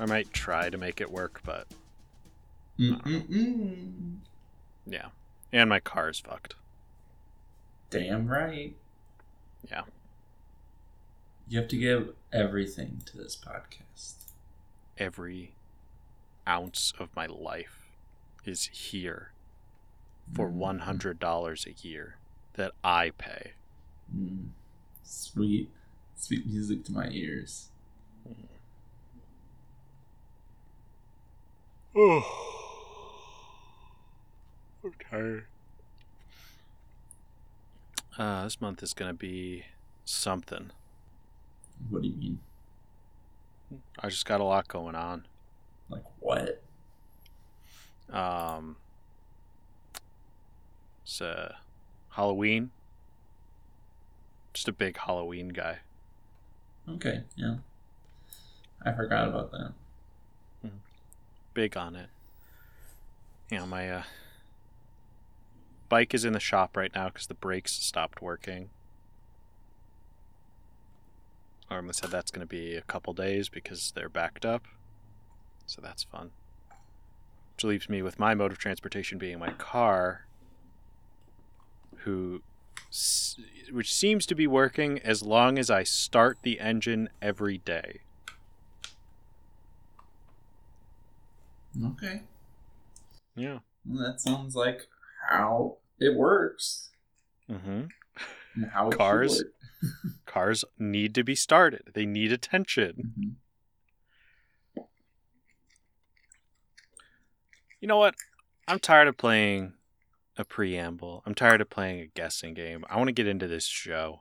I might try to make it work, but yeah. And my car's fucked. Damn right. Yeah. You have to give everything to this podcast. Every ounce of my life is here for Mm. $100 a year that I pay. Mm. Sweet, sweet music to my ears. Oh. I'm tired. Uh, this month is going to be something. What do you mean? I just got a lot going on. Like what? Um, it's uh, Halloween. Just a big Halloween guy. Okay, yeah. I forgot about that. Big on it. You know, my uh, bike is in the shop right now because the brakes stopped working. Armley said that's going to be a couple days because they're backed up. So that's fun. Which leaves me with my mode of transportation being my car, who, which seems to be working as long as I start the engine every day. Okay. Yeah. Well, that sounds like how it works. Mm-hmm. How Cars? Cars need to be started. They need attention. Mhm. You know what? I'm tired of playing a preamble. I'm tired of playing a guessing game. I want to get into this show.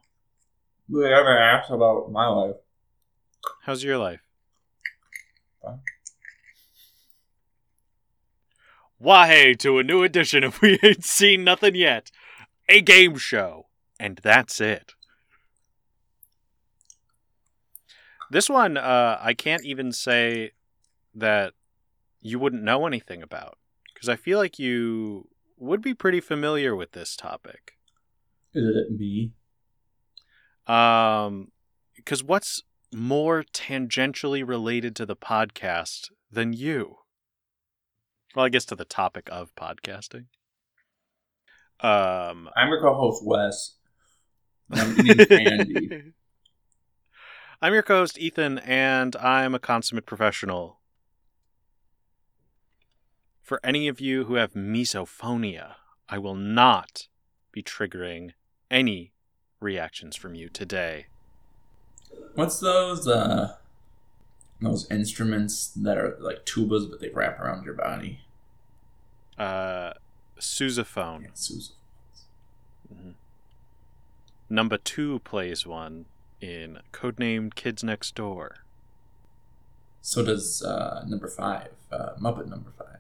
They haven't asked about my life. How's your life? Fine. Why, hey, to a new edition of We Ain't Seen Nothing Yet, a game show. And that's it. This one, uh, I can't even say that you wouldn't know anything about. Because I feel like you would be pretty familiar with this topic. Is it me? Um, because what's more tangentially related to the podcast than you? Well, I guess to the topic of podcasting. Um, I'm your co-host Wes. I'm eating candy. I'm your co-host Ethan, and I'm a consummate professional. For any of you who have misophonia, I will not be triggering any reactions from you today. What's those uh those instruments that are like tubas but they wrap around your body? Uh, sousaphone. Yeah, Susan. Number two plays one in codenamed Kids Next Door. So does uh number five, uh Muppet number five.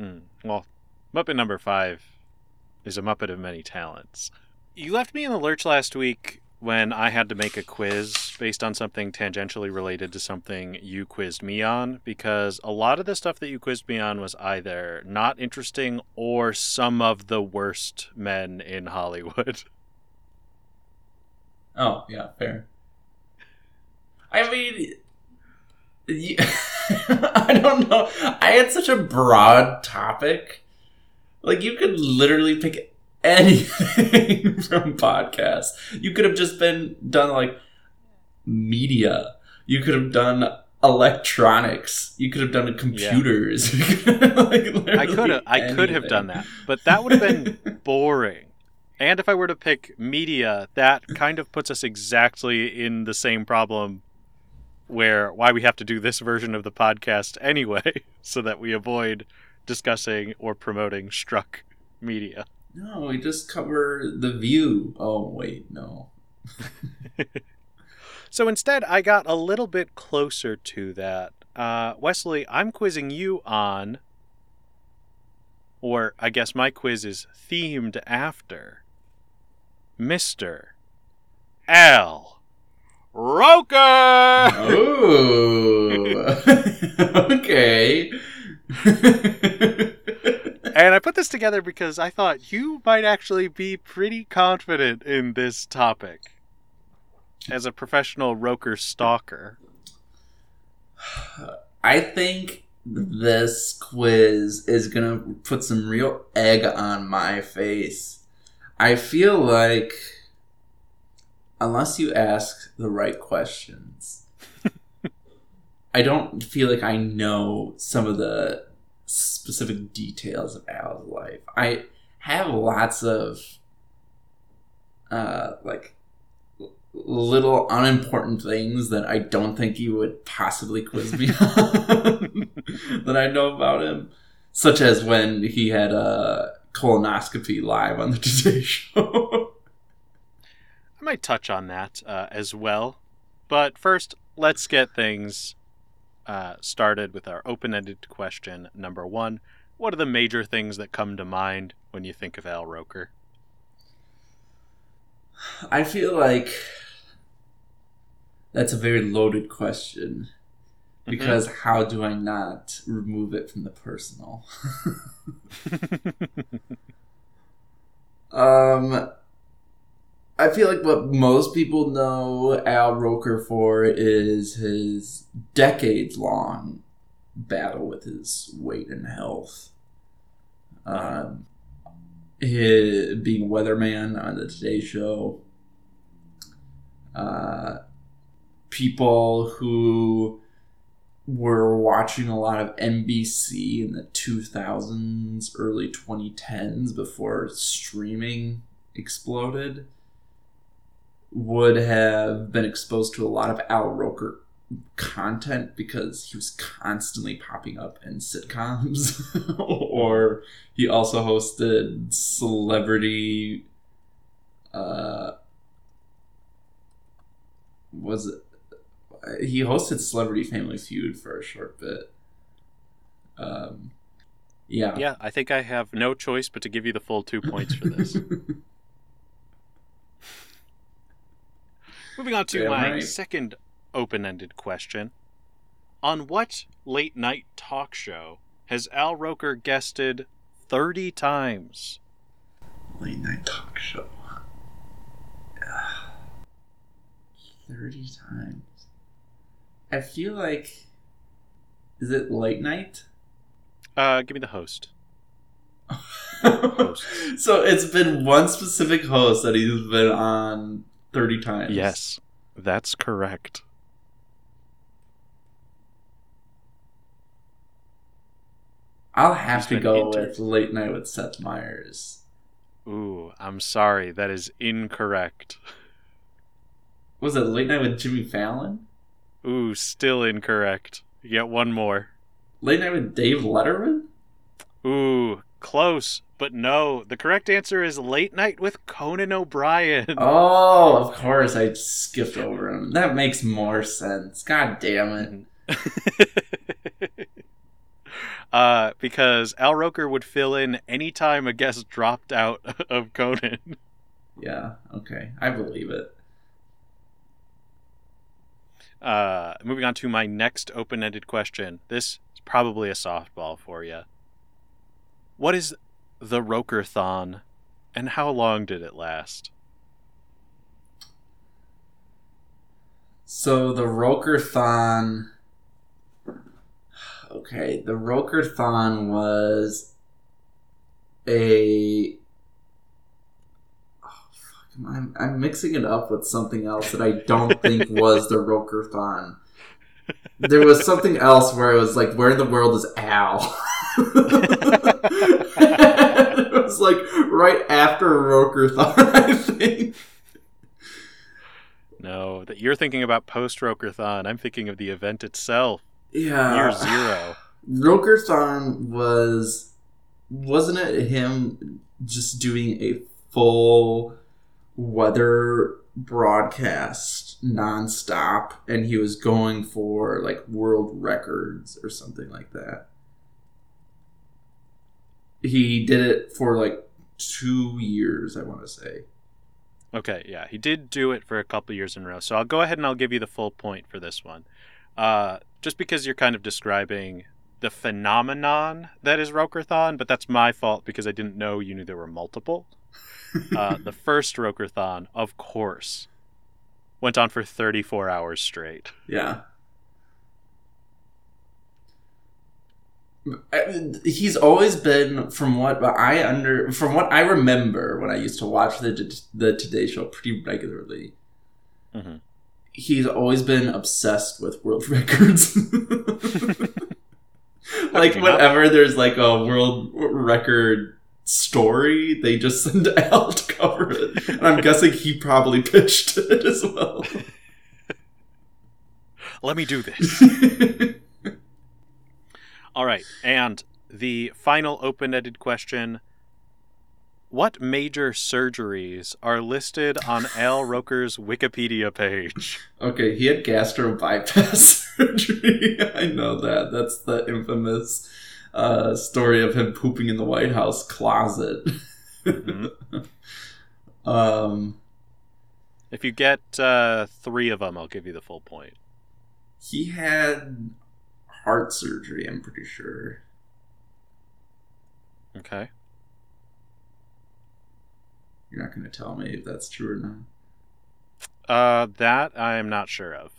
Mm. Well, Muppet number five is a Muppet of many talents. You left me in the lurch last week when I had to make a quiz based on something tangentially related to something you quizzed me on, because a lot of the stuff that you quizzed me on was either not interesting or some of the worst men in Hollywood. Oh, yeah, fair. I mean, you, I don't know. I had such a broad topic. Like, you could literally pick anything from podcasts. You could have just been done, like, media. You could have done electronics. You could have done computers. like, I could have I could have done that, but that would have been boring. And if I were to pick media, that kind of puts us exactly in the same problem where why we have to do this version of the podcast anyway, so that we avoid discussing or promoting struck media. No, we just cover the view. Oh, wait, no. So instead, I got a little bit closer to that. Uh, Wesley, I'm quizzing you on, or I guess my quiz is themed after Mr. Al Roker! Ooh. okay. And I put this together because I thought you might actually be pretty confident in this topic as a professional Roker stalker. I think this quiz is gonna put some real egg on my face. I feel like unless you ask the right questions, I don't feel like I know some of the specific details of Al's life. I have lots of uh like little unimportant things that I don't think you would possibly quiz me on that I know about him, such as when he had a colonoscopy live on the Today Show. I might touch on that uh, as well. But first, let's get things uh, started with our open ended question number one. What are the major things that come to mind when you think of Al Roker? I feel like that's a very loaded question because how do I not remove it from the personal? um, I feel like what most people know Al Roker for is his decades long battle with his weight and health. Um, his, being weatherman on the Today Show. Uh, people who were watching a lot of NBC in the 2000s, early 2010s before streaming exploded would have been exposed to a lot of Al Roker content because he was constantly popping up in sitcoms. Or he also hosted celebrity uh was it he hosted celebrity family feud for a short bit. Um yeah. Yeah, I think I have no choice but to give you the full two points for this. Moving on to Damn my right. second open ended question. On what late night talk show has Al Roker guested 30 times? late night talk show 30 times i feel like is it late night Uh, give me the host. so it's been one specific host that he's been on 30 times Yes, that's correct. i'll have He's to go entered. with late night with seth meyers Ooh, I'm sorry, that is incorrect. was it late night with jimmy fallon Ooh, still incorrect. You get one more. late night with dave letterman Ooh, close, but no. The correct answer is Late Night with Conan O'Brien. oh of course i skipped over him that makes more sense god damn it uh, because Al Roker would fill in anytime a guest dropped out of Conan. Yeah, okay. I believe it. Uh, moving on to my next open ended question. This is probably a softball for you. What is the Rokerthon, and how long did it last? So the Rokerthon. Okay, the Rokerthon was a. Oh, fuck, I'm, I'm mixing it up with something else that I don't think was the Rokerthon. There was something else where it was like, where in the world is Al? it was like right after Roker Rokerthon, I think. No, that you're thinking about post Rokerthon. I'm thinking of the event itself, Yeah. year zero. Rokerthon was wasn't it him just doing a full weather broadcast nonstop and he was going for like world records or something like that. He did it for like two years, I want to say. Okay, yeah, he did do it for a couple years in a row. So I'll go ahead and I'll give you the full point for this one. Uh, just because you're kind of describing the phenomenon that is Rokerthon, but that's my fault because I didn't know you knew there were multiple. uh, the first Rokerthon, of course, went on for 34 hours straight. Yeah. He's always been, from what I under, from what I remember when I used to watch the the Today Show pretty regularly. Mhm. He's always been obsessed with world records. like whenever there's like a world record story, they just send Al to cover it. And I'm guessing he probably pitched it as well. Let me do this. All right, and the final open-ended question: What major surgeries are listed on Al Roker's Wikipedia page? Okay, he had gastro bypass surgery. I know that. That's the infamous uh, story of him pooping in the White House closet. Mhm. um, If you get uh, three of them, I'll give you the full point. he had heart surgery, I'm pretty sure. Okay. You're not going to tell me if that's true or not. Uh, that I am not sure of.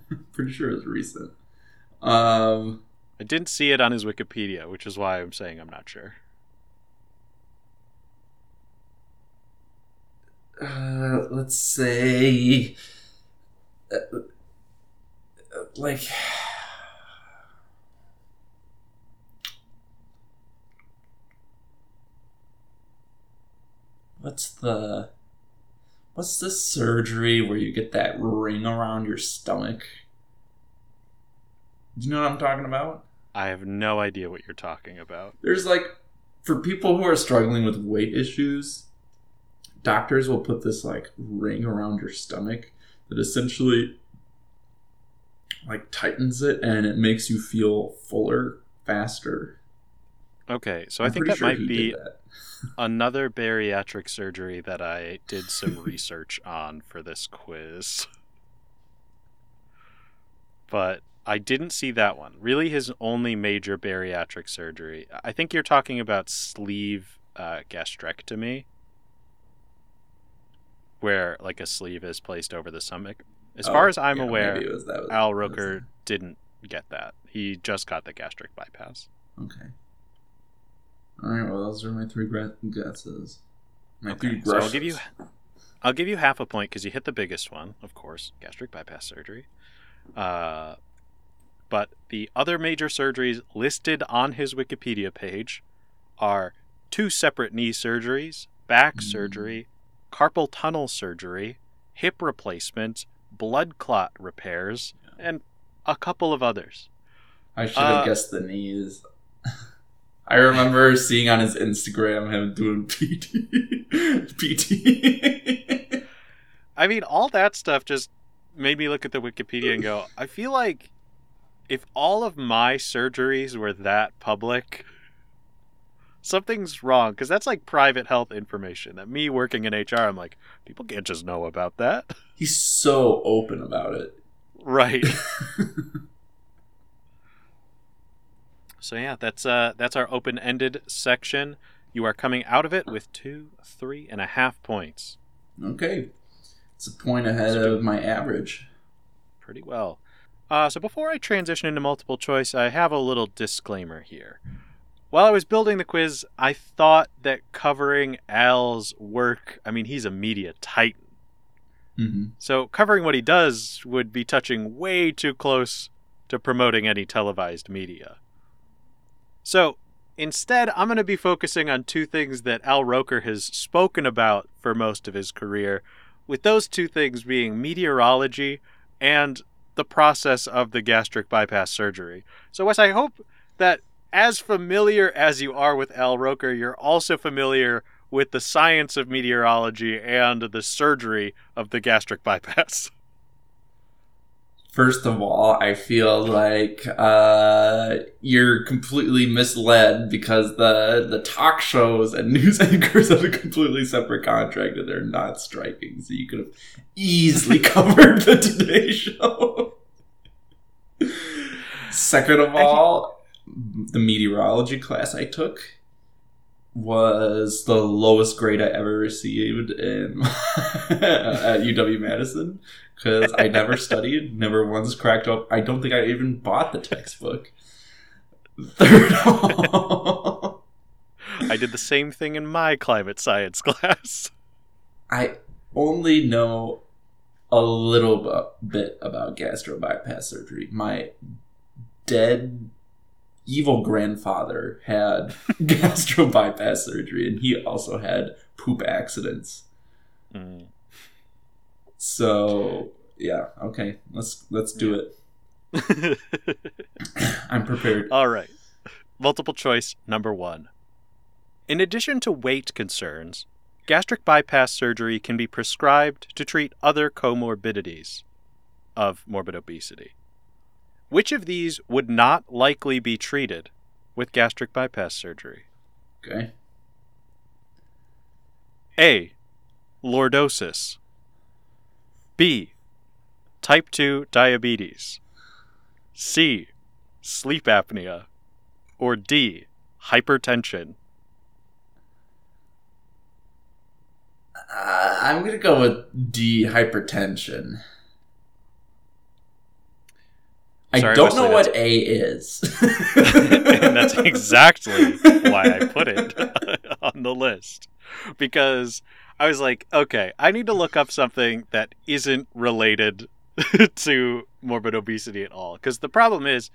pretty sure it's recent. Um, I didn't see it on his Wikipedia, which is why I'm saying I'm not sure. uh, let's say, uh, uh, like, what's the, what's the surgery where you get that ring around your stomach? Do you know what I'm talking about? I have no idea what you're talking about. There's like, for people who are struggling with weight issues, doctors will put this like ring around your stomach that essentially like tightens it and it makes you feel fuller faster. Okay, so I I'm think pretty that might be that. Another bariatric surgery that I did some research on for this quiz. But I didn't see that one. Really, his only major bariatric surgery. I think you're talking about sleeve uh, gastrectomy, where like a sleeve is placed over the stomach. As far Oh, as I'm yeah, aware, was was- Al Roker didn't get that. He just got the gastric bypass. Okay. All right. Well, those are my three guesses. My Okay, three so I'll give you. I'll give you half a point because you hit the biggest one, of course, gastric bypass surgery. Uh, but the other major surgeries listed on his Wikipedia page are two separate knee surgeries, back Mm. surgery, carpal tunnel surgery, hip replacement, blood clot repairs, and a couple of others. I should have Uh, guessed the knees. I remember seeing on his Instagram him doing PT. PT. I mean, all that stuff just made me look at the Wikipedia and go, I feel like if all of my surgeries were that public, something's wrong. Because that's like private health information. That me working in HR, I'm like, people can't just know about that. He's so open about it. right. So yeah, that's uh that's our open-ended section. You are coming out of it with two, three and a half points. Okay. It's a point ahead of my average. pretty well. Uh, so before I transition into multiple choice, I have a little disclaimer here. While I was building the quiz, I thought that covering Al's work, I mean, he's a media titan. hmm So covering what he does would be touching way too close to promoting any televised media. So instead, I'm going to be focusing on two things that Al Roker has spoken about for most of his career, with those two things being meteorology and the process of the gastric bypass surgery. So, Wes, I hope that as familiar as you are with Al Roker, you're also familiar with the science of meteorology and the surgery of the gastric bypass. First of all, I feel like uh, you're completely misled because the the talk shows and news anchors have a completely separate contract and they're not striking. So you could have easily covered the Today Show. Second of all, the meteorology class I took was the lowest grade I ever received in at UW Madison because I never studied, never once cracked up. I don't think I even bought the textbook. Third all, I did the same thing in my climate science class. I only know a little bit about gastro bypass surgery. My dead evil grandfather had gastro bypass surgery, and he also had poop accidents. Mm. So yeah, okay, let's let's do it. I'm prepared. All right. Multiple choice number one. In addition to weight concerns, gastric bypass surgery can be prescribed to treat other comorbidities of morbid obesity. Which of these would not likely be treated with gastric bypass surgery? Okay. A. Lordosis. B. Type 2 diabetes. C. Sleep apnea. Or D. Hypertension. Uh, I'm gonna go with D hypertension. I don't Wesley, know what A is. and that's exactly why I put it on the list. Because I was like, okay, I need to look up something that isn't related to morbid obesity at all. Because the problem is,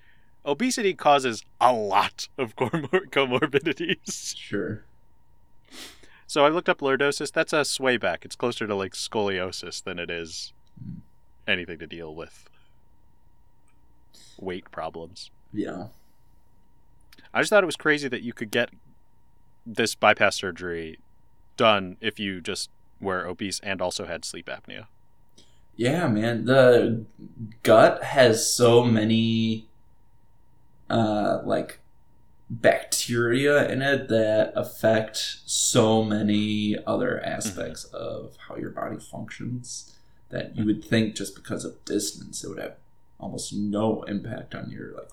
obesity causes a lot of comor- comorbidities. Sure. So I looked up lordosis. That's a swayback. It's closer to like scoliosis than it is Hmm. anything to deal with weight problems. Yeah. I just thought it was crazy that you could get this bypass surgery done if you just were obese and also had sleep apnea. Yeah, man. The gut has so many uh like bacteria in it that affect so many other mm-hmm. aspects of how your body functions that you mm-hmm. would think just because of distance it would have almost no impact on your like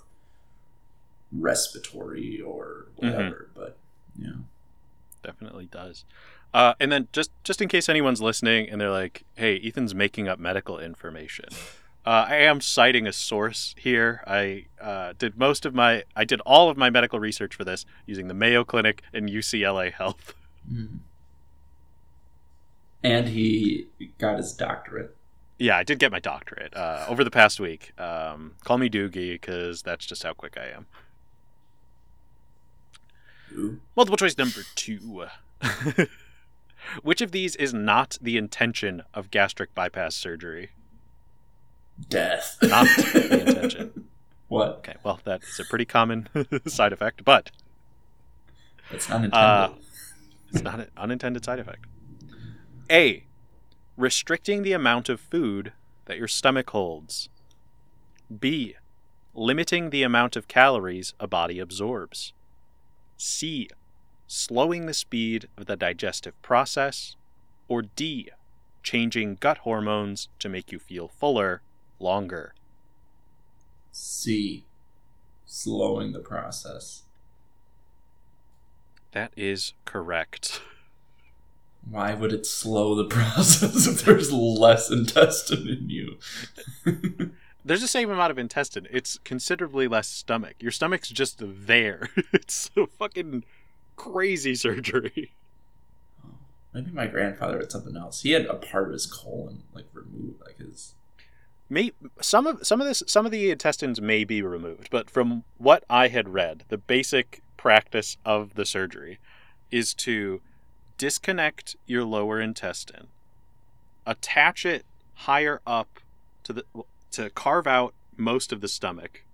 respiratory or mm-hmm. whatever but yeah Definitely does. Uh, and then just just in case anyone's listening and they're like, "Hey, Ethan's making up medical information." Uh, I am citing a source here. I uh, did most of my, I did all of my medical research for this using the Mayo Clinic and UCLA Health. Mhm. and he got his doctorate Yeah, I did get my doctorate uh, over the past week. Um, call me Doogie because that's just how quick I am. Ooh. Multiple choice number two. Which of these is not the intention of gastric bypass surgery? death Not the intention. what Okay, well, that is a pretty common side effect, but That's not intended. Uh, it's not an unintended side effect. A. Restricting the amount of food that your stomach holds. B. Limiting the amount of calories a body absorbs. C. Slowing the speed of the digestive process. Or D. Changing gut hormones to make you feel fuller longer. C. Slowing the process. That is correct. Why would it slow the process if there's less intestine in you? There's the same amount of intestine. It's considerably less stomach. Your stomach's just there. it's a fucking crazy surgery. Maybe my grandfather had something else. He had a part of his colon like removed, like his. May, some of some of this some of the intestines may be removed, but from what I had read, the basic practice of the surgery is to disconnect your lower intestine, attach it higher up to the to carve out most of the stomach.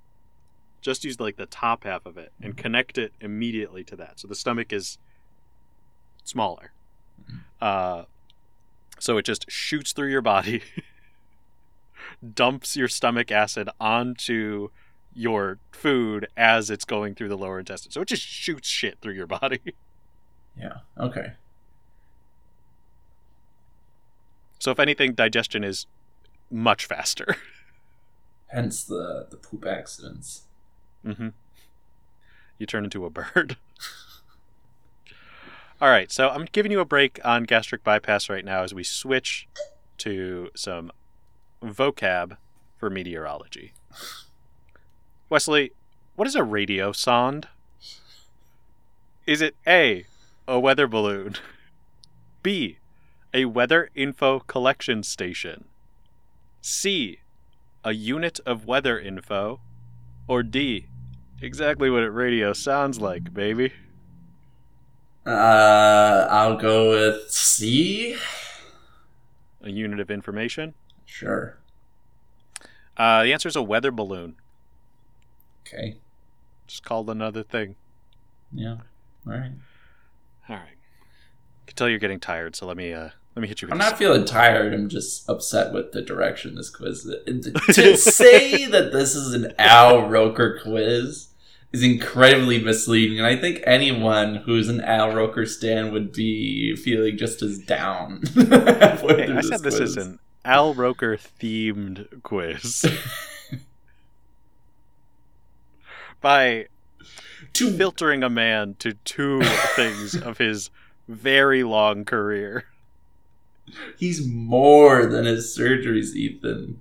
Just use like the top half of it and connect it immediately to that. So the stomach is smaller. Uh, so it just shoots through your body dumps your stomach acid onto your food as it's going through the lower intestine. So it just shoots shit through your body. Yeah. Okay. So if anything, digestion is much faster. Hence the the poop accidents. Hmm You turn into a bird. All right, so I'm giving you a break on gastric bypass right now as we switch to some vocab for meteorology. Wesley, what is a radio sonde? Is it A, a weather balloon? B, a weather info collection station? C, a unit of weather info? Or D, exactly what a radio sounds like, baby? Uh, I'll go with C. A unit of information? Sure. Uh, the answer is a weather balloon. Okay. Just called another thing. Yeah. All right. All right. Can tell you're getting tired, so let me uh let me hit you with I'm not feeling tired. I'm just upset with the direction this quiz. To say that this is an Al Roker quiz is incredibly misleading, and I think anyone who's an Al Roker stan would be feeling just as down. Hey, I said this quiz. is an Al Roker themed quiz. By Two filtering a man to two things of his very long career. He's more than his surgeries, Ethan.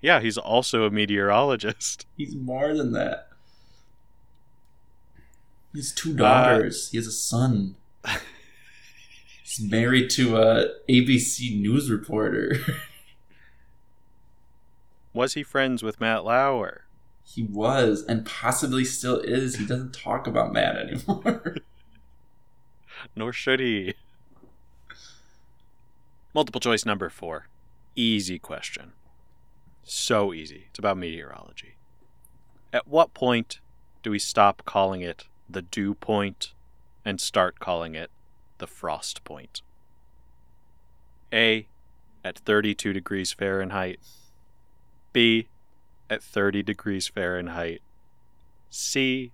Yeah, he's also a meteorologist. He's more than that. He has two Uh, daughters. he has a son. He's married to a ABC news reporter. Was he friends with Matt Lauer? he was, and possibly still is. He doesn't talk about Matt anymore. Nor should he. Multiple choice number four. Easy question. So easy. It's about meteorology. At what point do we stop calling it the dew point and start calling it the frost point? A. At 32 degrees Fahrenheit. B. At 30 degrees Fahrenheit. C.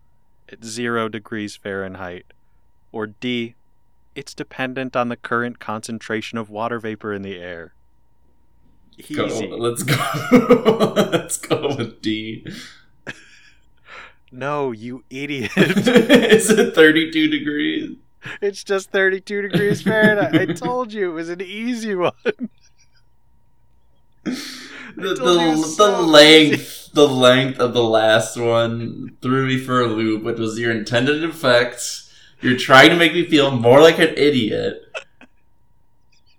At 0 degrees Fahrenheit. Or D. It's dependent on the current concentration of water vapor in the air. Go, Easy. let's go. let's go with D. No, you idiot. is it 32 degrees? it's just 32 degrees Fahrenheit. I told you it was an easy one. The, told you it the, was the so length the length of the last one threw me for a loop, which was your intended effect. You're trying to make me feel more like an idiot.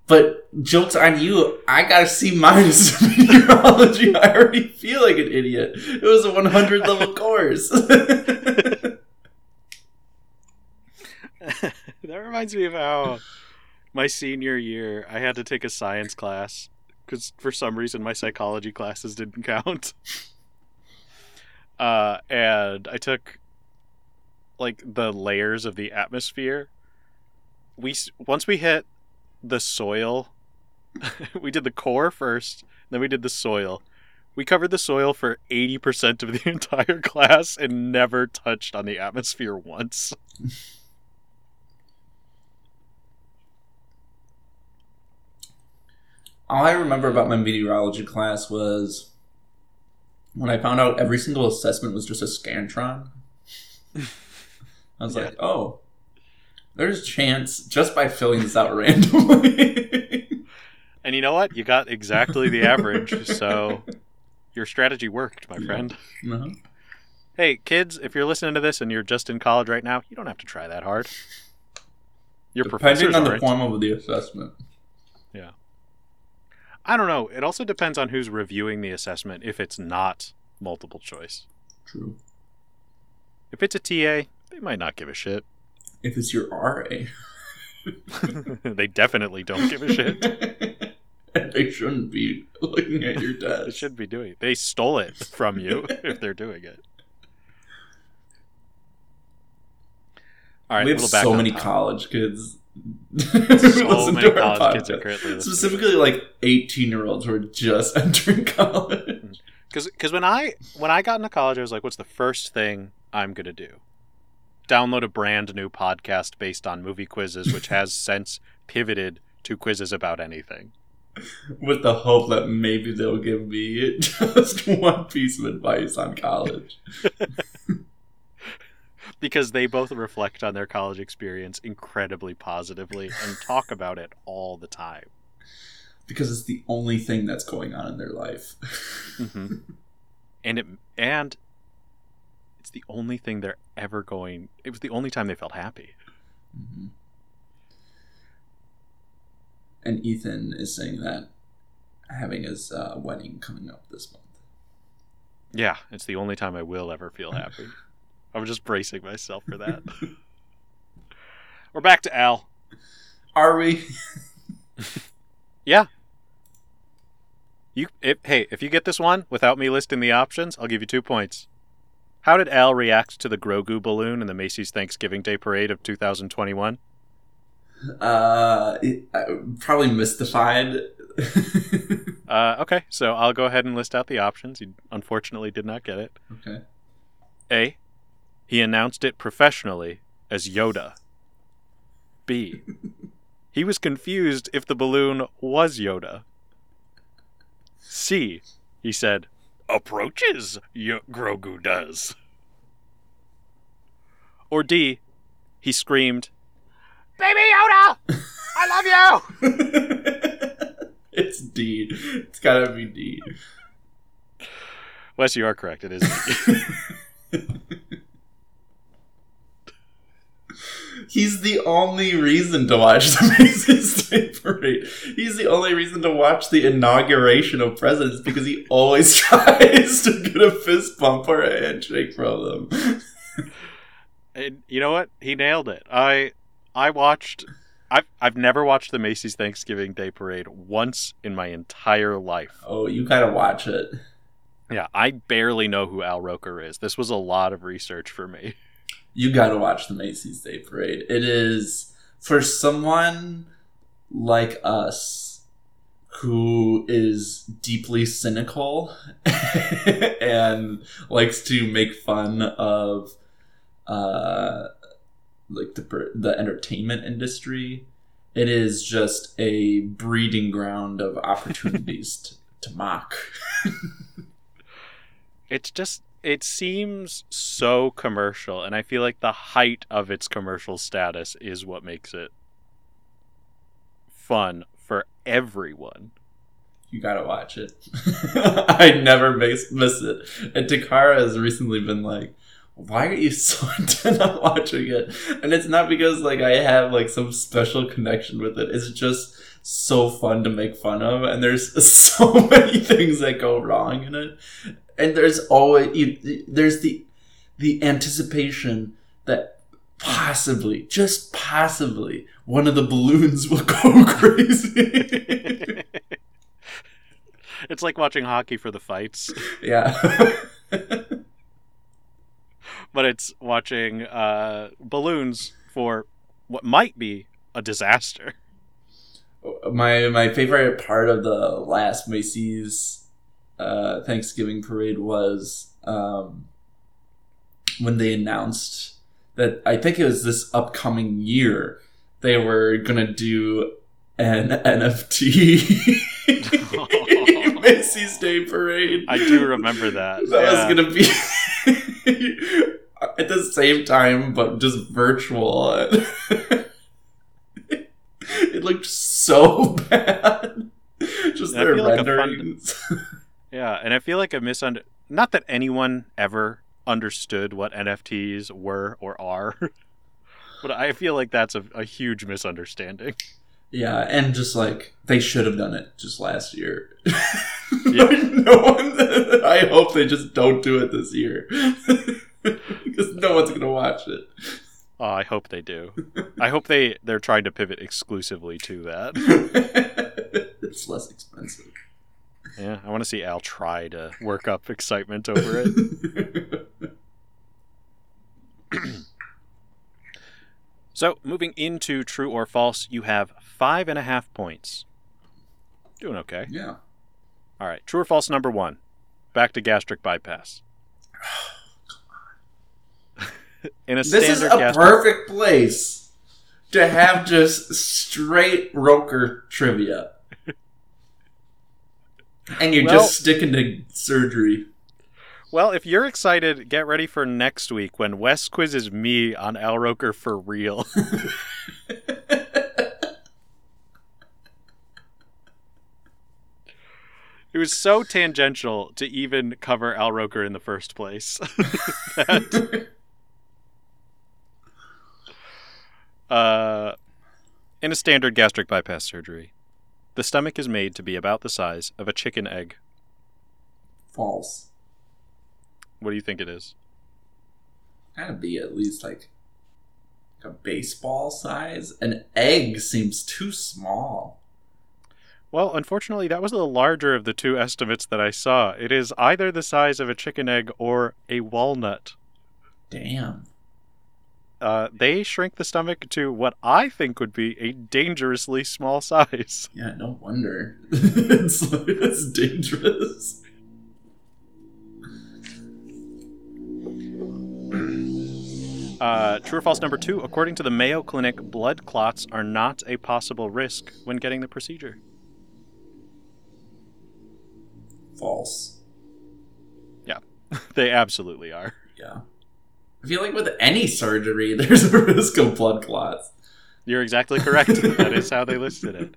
But jokes on you, I got a C minus in meteorology. I already feel like an idiot. It was a 100 level course. that reminds me of how my senior year I had to take a science class because for some reason my psychology classes didn't count. Uh, and I took like the layers of the atmosphere. We once we hit the soil, we did the core first, then we did the soil. We covered the soil for 80% of the entire class and never touched on the atmosphere once. All I remember about my meteorology class was when I found out every single assessment was just a Scantron. I was Yeah. like, oh, there's a chance just by filling this out randomly. And you know what? You got exactly the average, so your strategy worked, my Yeah. friend. Uh-huh. Hey, kids, if you're listening to this and you're just in college right now, you don't have to try that hard. Your Depending on the form of the assessment. Yeah. I don't know. It also depends on who's reviewing the assessment if it's not multiple choice. True. If it's a TA, they might not give a shit. If it's your RA. they definitely don't give a shit. and they shouldn't be looking at your test. They should be doing it. They stole it from you if they're doing it. All right, we have back so many college kids So many college kids are currently. Specifically, like eighteen-year-olds who are just entering college. Hmm. Because when I when I got into college, I was like, "What's the first thing I'm gonna do?" Download a brand new podcast based on movie quizzes, which has since pivoted to quizzes about anything. with the hope that maybe they'll give me just one piece of advice on college. Because they both reflect on their college experience incredibly positively and talk about it all the time. Because it's the only thing that's going on in their life. hmm and it and it's the only thing they're ever going. It was the only time they felt happy. Mhm. And Ethan is saying that having his uh, wedding coming up this month. Yeah, it's the only time I will ever feel happy. I'm just bracing myself for that. We're back to Al. Are we? Yeah. You, if, hey, if you get this one without me listing the options, I'll give you two points. How did Al react to the Grogu balloon in the Macy's Thanksgiving Day Parade of 2021? Uh, uh, probably mystified. Uh, okay, so I'll go ahead and list out the options. You unfortunately did not get it. okay. A. He announced it professionally as Yoda. B. He was confused if the balloon was Yoda. C. He said, Approaches, Yo- Grogu does. Or D. He screamed, Baby Yoda! I love you! it's D. It's gotta be D. Wes, you are correct. It is D. He's the only reason to watch the Macy's Day Parade. He's the only reason to watch the inauguration of presidents because he always tries to get a fist bump or a handshake from them. And you know what? He nailed it. I I watched I've I've never watched the Macy's Thanksgiving Day Parade once in my entire life. Oh, you gotta watch it. Yeah, I barely know who Al Roker is. This was a lot of research for me. You gotta watch the Macy's Day Parade. It is for someone like us who is deeply cynical and likes to make fun of uh like the the entertainment industry. It is just a breeding ground of opportunities to, to mock. It's just it seems so commercial and I feel like the height of its commercial status is what makes it fun for everyone. You gotta watch it. I never miss, miss it. And Takara has recently been like, why are you so intent on watching it? And it's not because like I have like some special connection with it. It's just so fun to make fun of, and there's so many things that go wrong in it. And there's always you, there's the the anticipation that possibly, just possibly, one of the balloons will go crazy. it's like watching hockey for the fights, yeah. but it's watching uh, balloons for what might be a disaster. my my favorite part of the last Macy's uh, Thanksgiving parade was um, when they announced that I think it was this upcoming year they were gonna do an NFT Macy's Day Parade. I do remember that. that yeah. was gonna be at the same time, but just virtual. it looked so bad. Just I their feel like fun- renderings. Yeah, and I feel like a misunder. Not that anyone ever understood what NFTs were or are, but I feel like that's a, a huge misunderstanding. yeah, and just like they should have done it just last year. Yeah. No one. I hope they just don't do it this year because no one's gonna watch it. Oh, I hope they do. I hope they they're trying to pivot exclusively to that. it's less expensive. Yeah, I want to see Al try to work up excitement over it. So, moving into true or false, you have five and a half points. Doing okay. Yeah. All right. True or false number one. Back to gastric bypass. In a This is a gastric perfect place to have just straight Roker trivia. And you're Well- just sticking to surgery. Well, if you're excited, get ready for next week when Wes quizzes me on Al Roker for real. it was so tangential to even cover Al Roker in the first place. that, uh, in a standard gastric bypass surgery, the stomach is made to be about the size of a chicken egg. False. What do you think it is? Gotta be at least like a baseball size. An egg seems too small. Well, unfortunately, that was the larger of the two estimates that I saw. It is either the size of a chicken egg or a walnut. Damn. Uh, they shrink the stomach to what I think would be a dangerously small size. Yeah, no wonder. it's, it's dangerous. Uh, true or false number two, according to the Mayo Clinic, blood clots are not a possible risk when getting the procedure. False. Yeah, they absolutely are. Yeah. I feel like with any surgery, there's a risk of blood clots. You're exactly correct. that is how they listed it.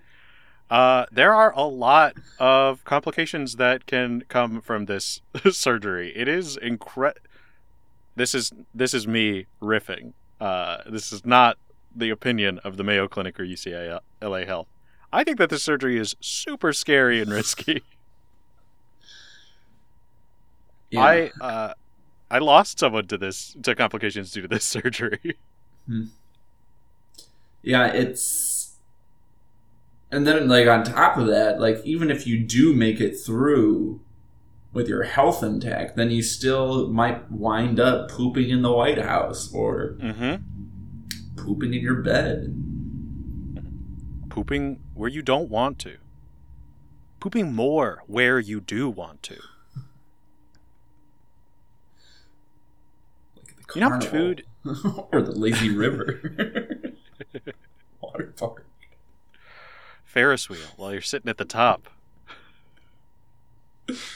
Uh, there are a lot of complications that can come from this surgery. It is incre- This is this is me riffing. Uh, this is not the opinion of the Mayo Clinic or UCLA Health. I think that this surgery is super scary and risky. Yeah. I uh, I lost someone to this to complications due to this surgery. yeah, it's. And then, like, on top of that, like, even if you do make it through with your health intact, then you still might wind up pooping in the White House or mm-hmm. pooping in your bed. Pooping where you don't want to. Pooping more where you do want to. Like You know how much or the lazy river. Water park. Ferris wheel while you're sitting at the top.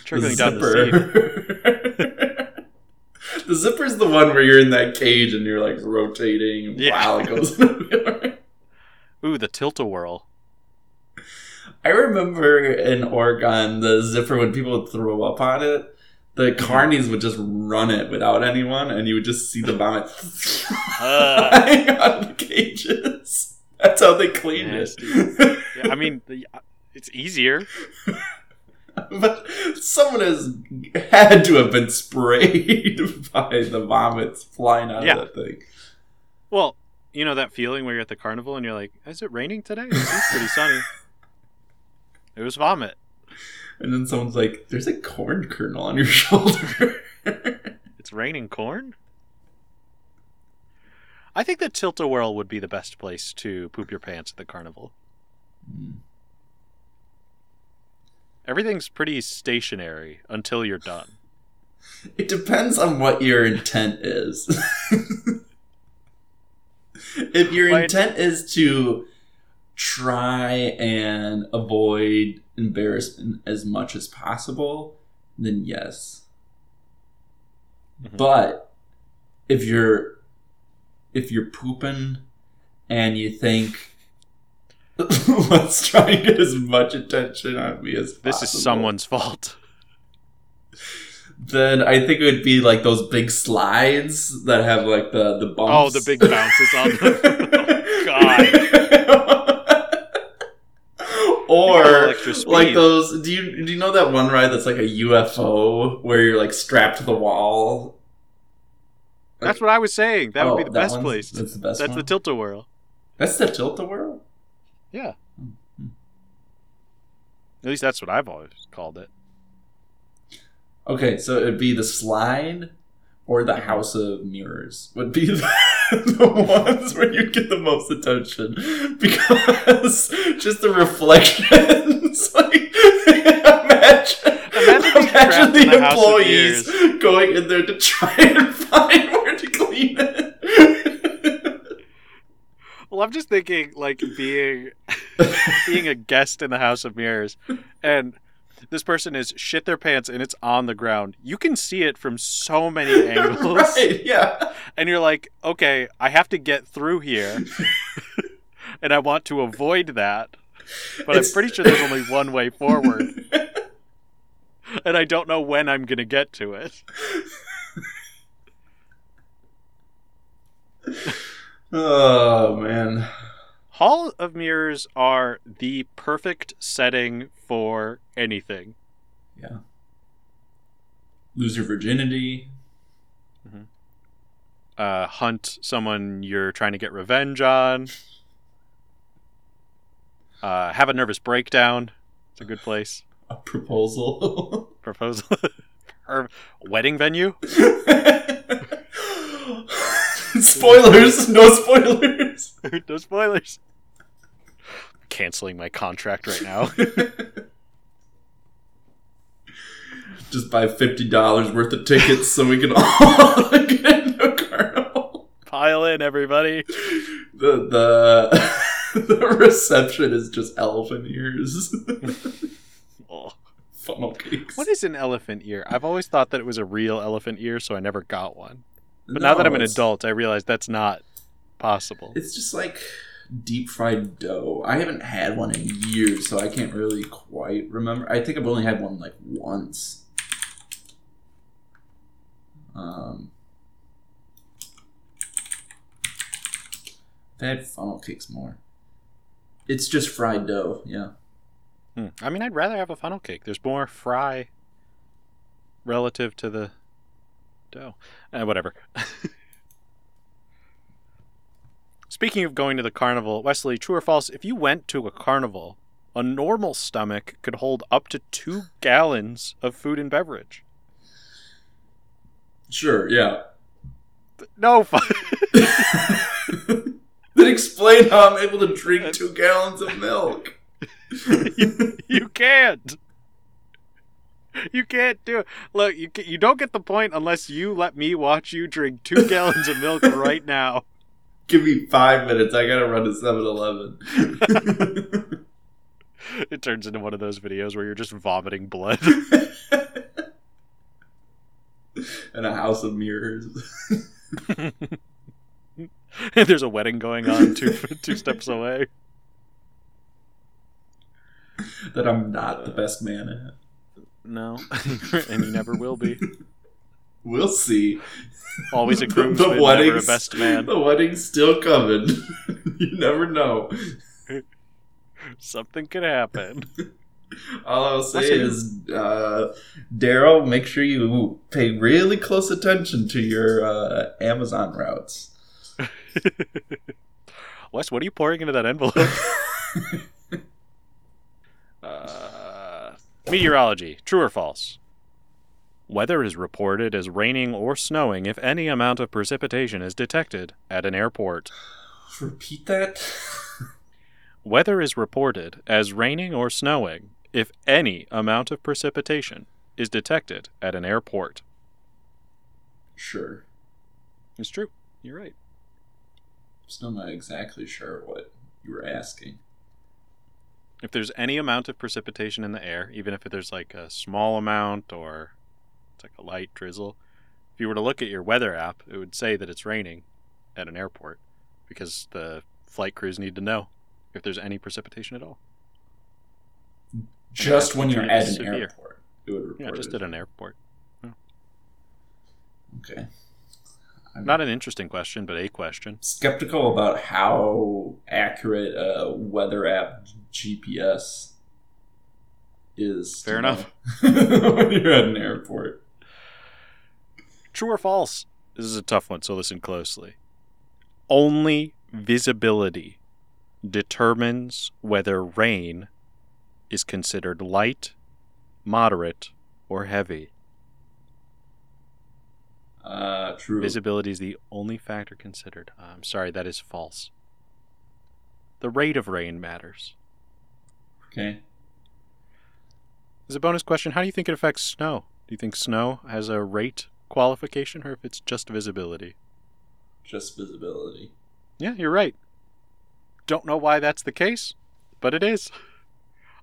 Trickling the down the seat. zipper. the zipper's the one where you're in that cage and you're like rotating Yeah. while it goes. Ooh, the tilt a whirl. I remember in Oregon, the zipper when people would throw up on it, the carnies would just run it without anyone, and you would just see the vomit Uh. flying on the cages. That's how they cleaned Nasty. it. Yeah, I mean, the, uh, it's easier. but someone has had to have been sprayed by the vomits flying out Yeah. of that thing. Well, you know that feeling where you're at the carnival and you're like, is it raining today? It seems pretty sunny. It was vomit. And then someone's like, "There's a corn kernel on your shoulder." It's raining corn? I think that tilt a whirl would be the best place to poop your pants at the carnival. Hmm. Everything's pretty stationary until you're done. It depends on what your intent is. if your intent is to try and avoid embarrassment as much as possible, then yes. Mhm. But if you're if you're pooping and you think let's try and get as much attention on me as possible. This is someone's fault. then I think it would be like those big slides that have like the the bumps. Oh, the big bounces on the. God. Or like those. Do you do you know that one ride that's like a UFO where you're like strapped to the wall? That's what I was saying. That Oh, would be oh, the that best place. That's the best. That's one? the tilt a whirl. That's the tilt a whirl. Yeah. Hmm. At least that's what I've always called it. Okay, so it'd be the slide or the House of Mirrors would be the, the ones where you'd get the most attention because just the reflections. like, imagine, Imagine trapped the in a house of employees going in there to try and find where to clean it. Well, I'm just thinking like being being a guest in the House of Mirrors, and this person is shit their pants and it's on the ground. You can see it from so many angles, right? Yeah. and you're like, okay, I have to get through here, and I want to avoid that, but It's- I'm pretty sure there's only one way forward, and I don't know when I'm gonna get to it. Oh man. Hall of Mirrors are the perfect setting for anything. Yeah. Lose your virginity. uh, hunt someone you're trying to get revenge on. Uh, have a nervous breakdown. It's a good place. A proposal. Proposal. or wedding venue. spoilers. No spoilers. no spoilers. Canceling my contract right now. Just buy fifty dollars worth of tickets so we can all get into carnival. Pile in, everybody. The the the reception is just elephant ears. Oh. Funnel cakes. What is an elephant ear? I've always thought that it was a real elephant ear, so I never got one. But now that I'm an adult, I realize that's not possible. It's just like deep fried dough. I haven't had one in years, so I can't really quite remember. I think I've only had one like once. Um, I've had funnel cakes more. It's just fried dough, yeah. Hmm. I mean, I'd rather have a funnel cake. There's more fry relative to the dough. Uh, whatever. Speaking of going to the carnival, Wesley, true or false, if you went to a carnival, a normal stomach could hold up to two gallons of food and beverage. Sure, yeah. No, then explain how I'm able to drink two gallons of milk. you can't. You can't do it. Look, you you don't get the point unless you let me watch you drink two gallons of milk right now. Give me five minutes. I gotta run to 7 Eleven. It turns into one of those videos where you're just vomiting blood. In a house of mirrors. There's a wedding going on two two steps away. that I'm not the best man at. No, and you never will be. We'll see. Always a The- groomsman, the never a wedding's- best man. The wedding's still coming. you never know. Something could happen. All I'll say is, uh, Daryl, make sure you pay really close attention to your uh, Amazon routes. Wes, what are you pouring into that envelope? uh, meteorology, true or false? Weather is reported as raining or snowing if any amount of precipitation is detected at an airport. Repeat that. Weather is reported as raining or snowing if any amount of precipitation is detected at an airport. Sure. It's true. You're right. Still not exactly sure what you were asking. If there's any amount of precipitation in the air, even if there's like a small amount or it's like a light drizzle, if you were to look at your weather app, it would say that it's raining at an airport because the flight crews need to know if there's any precipitation at all. Mm-hmm. Just when you're at an severe. airport, it would report Yeah, just at an airport. Okay. I'm Not an interesting question, but a question. skeptical about how accurate a weather app GPS is. Fair enough. when you're at an airport. True or false? This is a tough one, so listen closely. Only visibility determines whether rain is considered light, moderate, or heavy. Uh, true. Visibility is the only factor considered. I'm sorry, that is false. The rate of rain matters. Okay. As a bonus question, how do you think it affects snow? Do you think snow has a rate qualification or if it's just visibility? Just visibility. Yeah, you're right. Don't know why that's the case, but it is.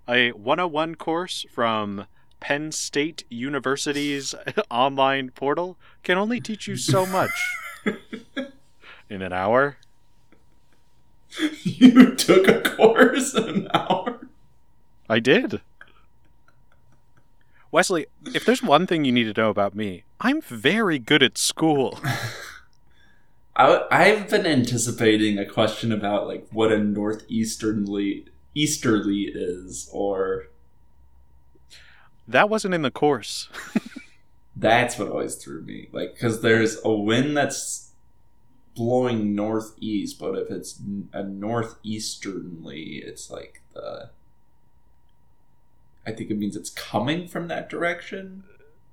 A 101 course from Penn State University's online portal can only teach you so much. In an hour? you took a course in an hour. I did. Wesley, if there's one thing you need to know about me, I'm very good at school. I, I've been anticipating a question about like what a northeasternly easterly is, or That wasn't in the course. that's what always threw me. Like, because there's a wind that's blowing northeast, but if it's a northeasternly, it's like the. I think it means it's coming from that direction.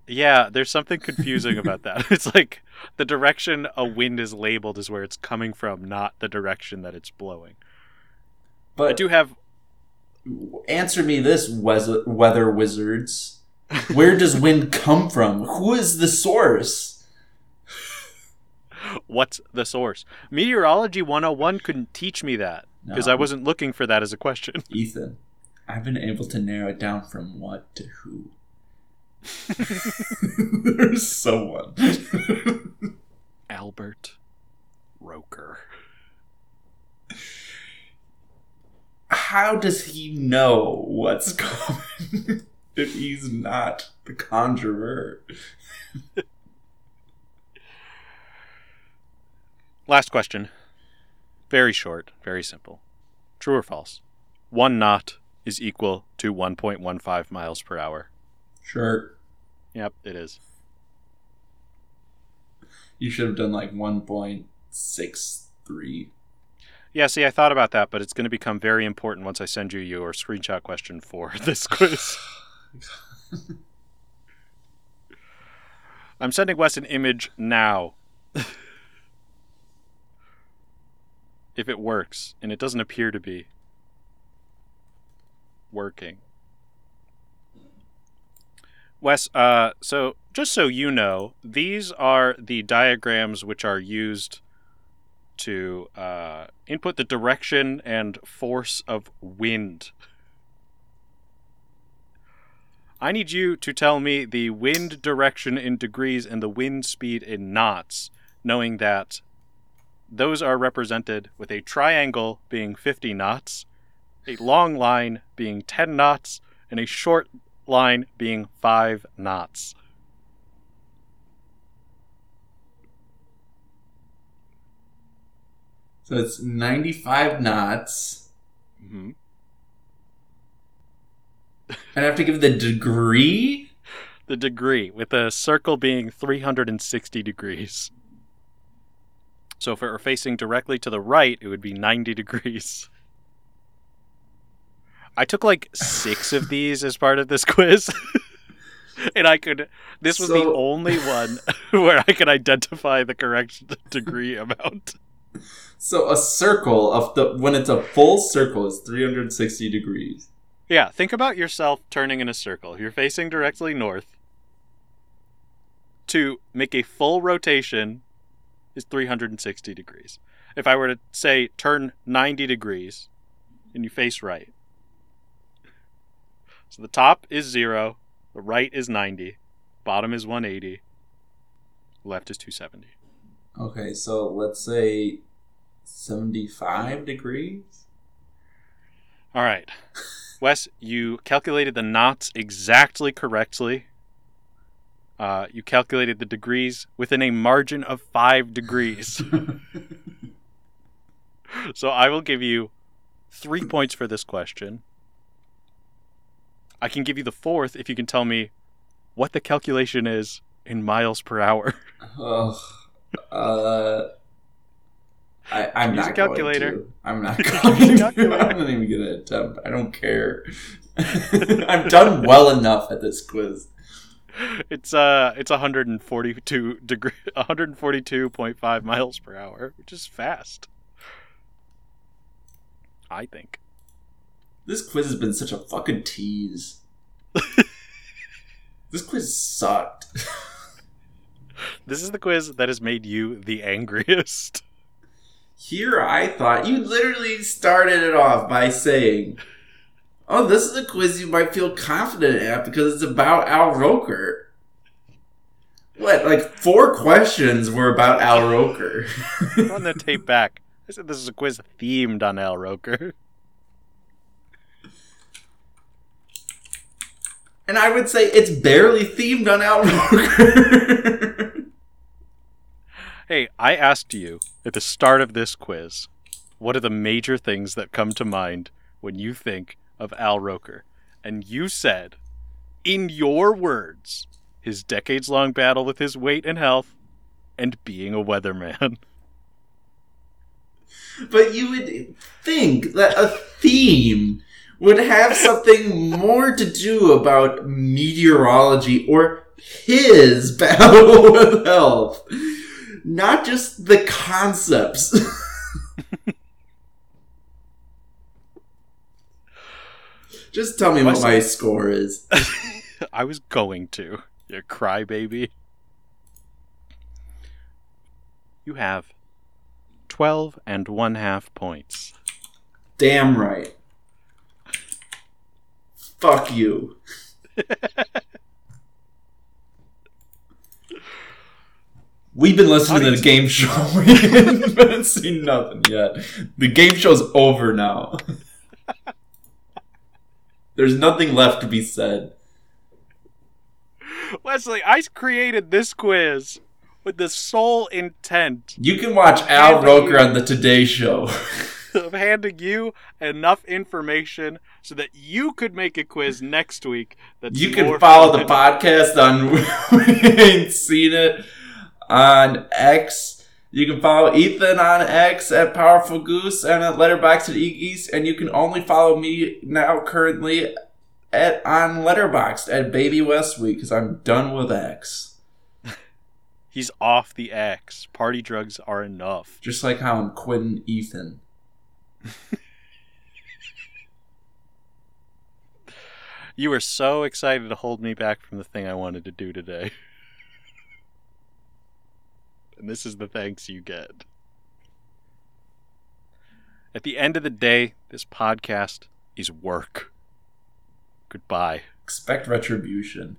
Yeah, there's something confusing about that. It's like the direction a wind is labeled is where it's coming from, not the direction that it's blowing. But I do have answer me this, weather wizards. Where does wind come from? Who is the source? what's the source? Meteorology 101 couldn't teach me that because I wasn't looking for that as a question. Ethan. I've been able to narrow it down from what to who. There's someone. Albert Roker. How does he know what's coming if he's not the conjurer? Last question. Very short, very simple. True or false? One knot is equal to 1.15 miles per hour. Sure. Yep, it is. You should have done like 1.63. Yeah, see, I thought about that, but it's going to become very important once I send you your screenshot question for this quiz. I'm sending Wes an image now. if it works, and it doesn't appear to be working. Wes, uh, so just so you know, these are the diagrams which are used to uh, input the direction and force of wind. I need you to tell me the wind direction in degrees and the wind speed in knots, knowing that those are represented with a triangle being 50 knots, a long line being 10 knots, and a short line being 5 knots. So it's 95 knots. Mhm. And I have to give the degree? The degree, with the circle being 360 degrees. So if it were facing directly to the right, it would be 90 degrees. I took like six of these as part of this quiz. and I could. This was the only one where I could identify the correct degree amount. So a circle of the when it's a full circle is 360 degrees. Yeah, think about yourself turning in a circle. You're facing directly north. To make a full rotation is 360 degrees. If I were to say turn 90 degrees and you face right. So the top is 0, the right is 90, bottom is 180, left is 270. Okay, so let's say 75 degrees. All right. Wes, you calculated the knots exactly correctly. Uh, you calculated the degrees within a margin of five degrees. so I will give you three points for this question. I can give you the fourth if you can tell me what the calculation is in miles per hour. Ugh. Uh, I, I'm Use a not calculator. Going to. I'm not going to. I'm not even gonna attempt. I don't care. I've done well enough at this quiz. It's uh it's 142 degree 142.5 miles per hour, which is fast. I think. This quiz has been such a fucking tease. this quiz sucked. This is the quiz that has made you the angriest. Here I thought you literally started it off by saying, "Oh, this is a quiz you might feel confident at because it's about Al Roker." What? Like four questions were about Al Roker. Run the tape back. I said this is a quiz themed on Al Roker. And I would say it's barely themed on Al Roker. Hey, I asked you at the start of this quiz, what are the major things that come to mind when you think of Al Roker? And you said, in your words, his decades long battle with his weight and health, and being a weatherman. but you would think that a theme would have something more to do about meteorology or his battle with health, not just the concepts. just tell me what my score is. I was going to. You crybaby. You have 12 and one half points. Damn right. Fuck you. We've been listening to the game show. We haven't seen nothing yet. The game show's over now. There's nothing left to be said. Wesley, I created this quiz with the sole intent You can watch Al Roker on the Today Show. of handing you enough information so that you could make a quiz next week. That's You can follow the podcast on We Ain't Seen It on X. You can follow Ethan on X at Powerful Goose and at Letterboxd at Egeese, and you can only follow me now currently at on Letterboxd at babyweswee because I'm done with X. He's off the X. Party drugs are enough. Just like how I'm quitting Ethan. You were so excited to hold me back from the thing I wanted to do today. and this is the thanks you get. At the end of the day, this podcast is work. Goodbye. Expect retribution.